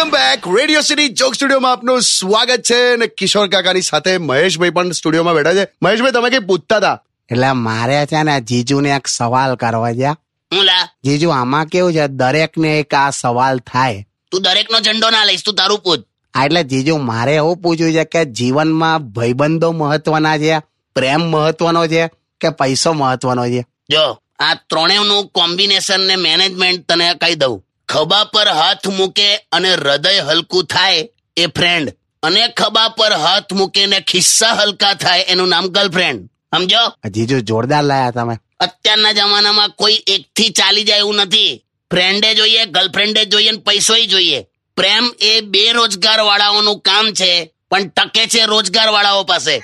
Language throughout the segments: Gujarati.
રેડિયો સિટી જોક સ્ટુડિયોમાં આપનું સ્વાગત છે અને કિશોર કાકાની સાથે મહેશભાઈ પણ સ્ટુડિયોમાં બેઠા છે. મહેશભાઈ તમે કઈ પૂછતા હતા? એટલે મારે છે ને જીજુને એક સવાલ કરવા છે. હું જીજુ આમાં કેવું છે? દરેકને એક આ સવાલ થાય. તું દરેકનો ઝંડો ના લઈશ તું તારું પૂછ. આ એટલે જીજુ મારે એવું પૂછવું છે કે જીવનમાં ભાઈબંધો મહત્વના છે પ્રેમ મહત્વનો છે કે પૈસો મહત્વનો છે? જો આ ત્રણેયનું કોમ્બિનેશન ને મેનેજમેન્ટ તને કહી દઉં. ખભા પર હાથ મૂકે અને હૃદય હલકું થાય એ ફ્રેન્ડ અને ખભા પર હાથ મૂકે ને ખિસ્સા હલકા થાય એનું નામ ગર્લફ્રેન્ડ સમજો? જીજુ જોરદાર લાયા તમે. અત્યારના જમાનામાં કોઈ એકથી ચાલી જાય એવું નથી. ફ્રેન્ડે જોઈએ ગર્લફ્રેન્ડે જોઈએ ને પૈસોય જોઈએ. પ્રેમ એ બેરોજગાર વાળાઓનું કામ છે પણ ટકે છે રોજગાર વાળાઓ પાસે.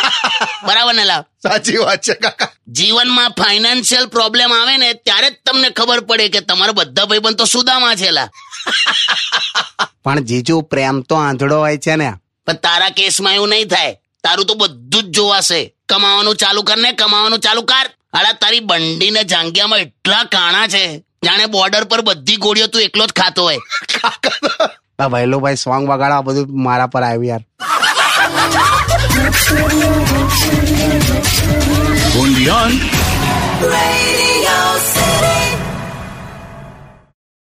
બરાબર ને લા સાચી વાત છે કાકા. જીવનમાં ફાઇનાન્શિયલ પ્રોબ્લેમ આવે ને ત્યારે જ તમને ખબર પડે કે તમારા બધા ભાઈબંધ તો સુદામાં છેલા. પણ જીજુ પ્રેમ તો આંધળો હોય છે ને. પણ તારા કેસમાં એવું નહીં થાય. તારું તો બધું જ જોવાશે. કમાવાનું ચાલુ કર ને કમાવાનું ચાલુ કર. હાલા તારી બંડીને જાંગિયામાં એટલા કાણા છે. જાણે બોર્ડર પર બધી ગોળીઓ તું એકલો જ ખાતો હોય. આ વહેલુભાઈ સોંગ વગાડો બધું મારા પર આવ્યું યાર. None. Radio.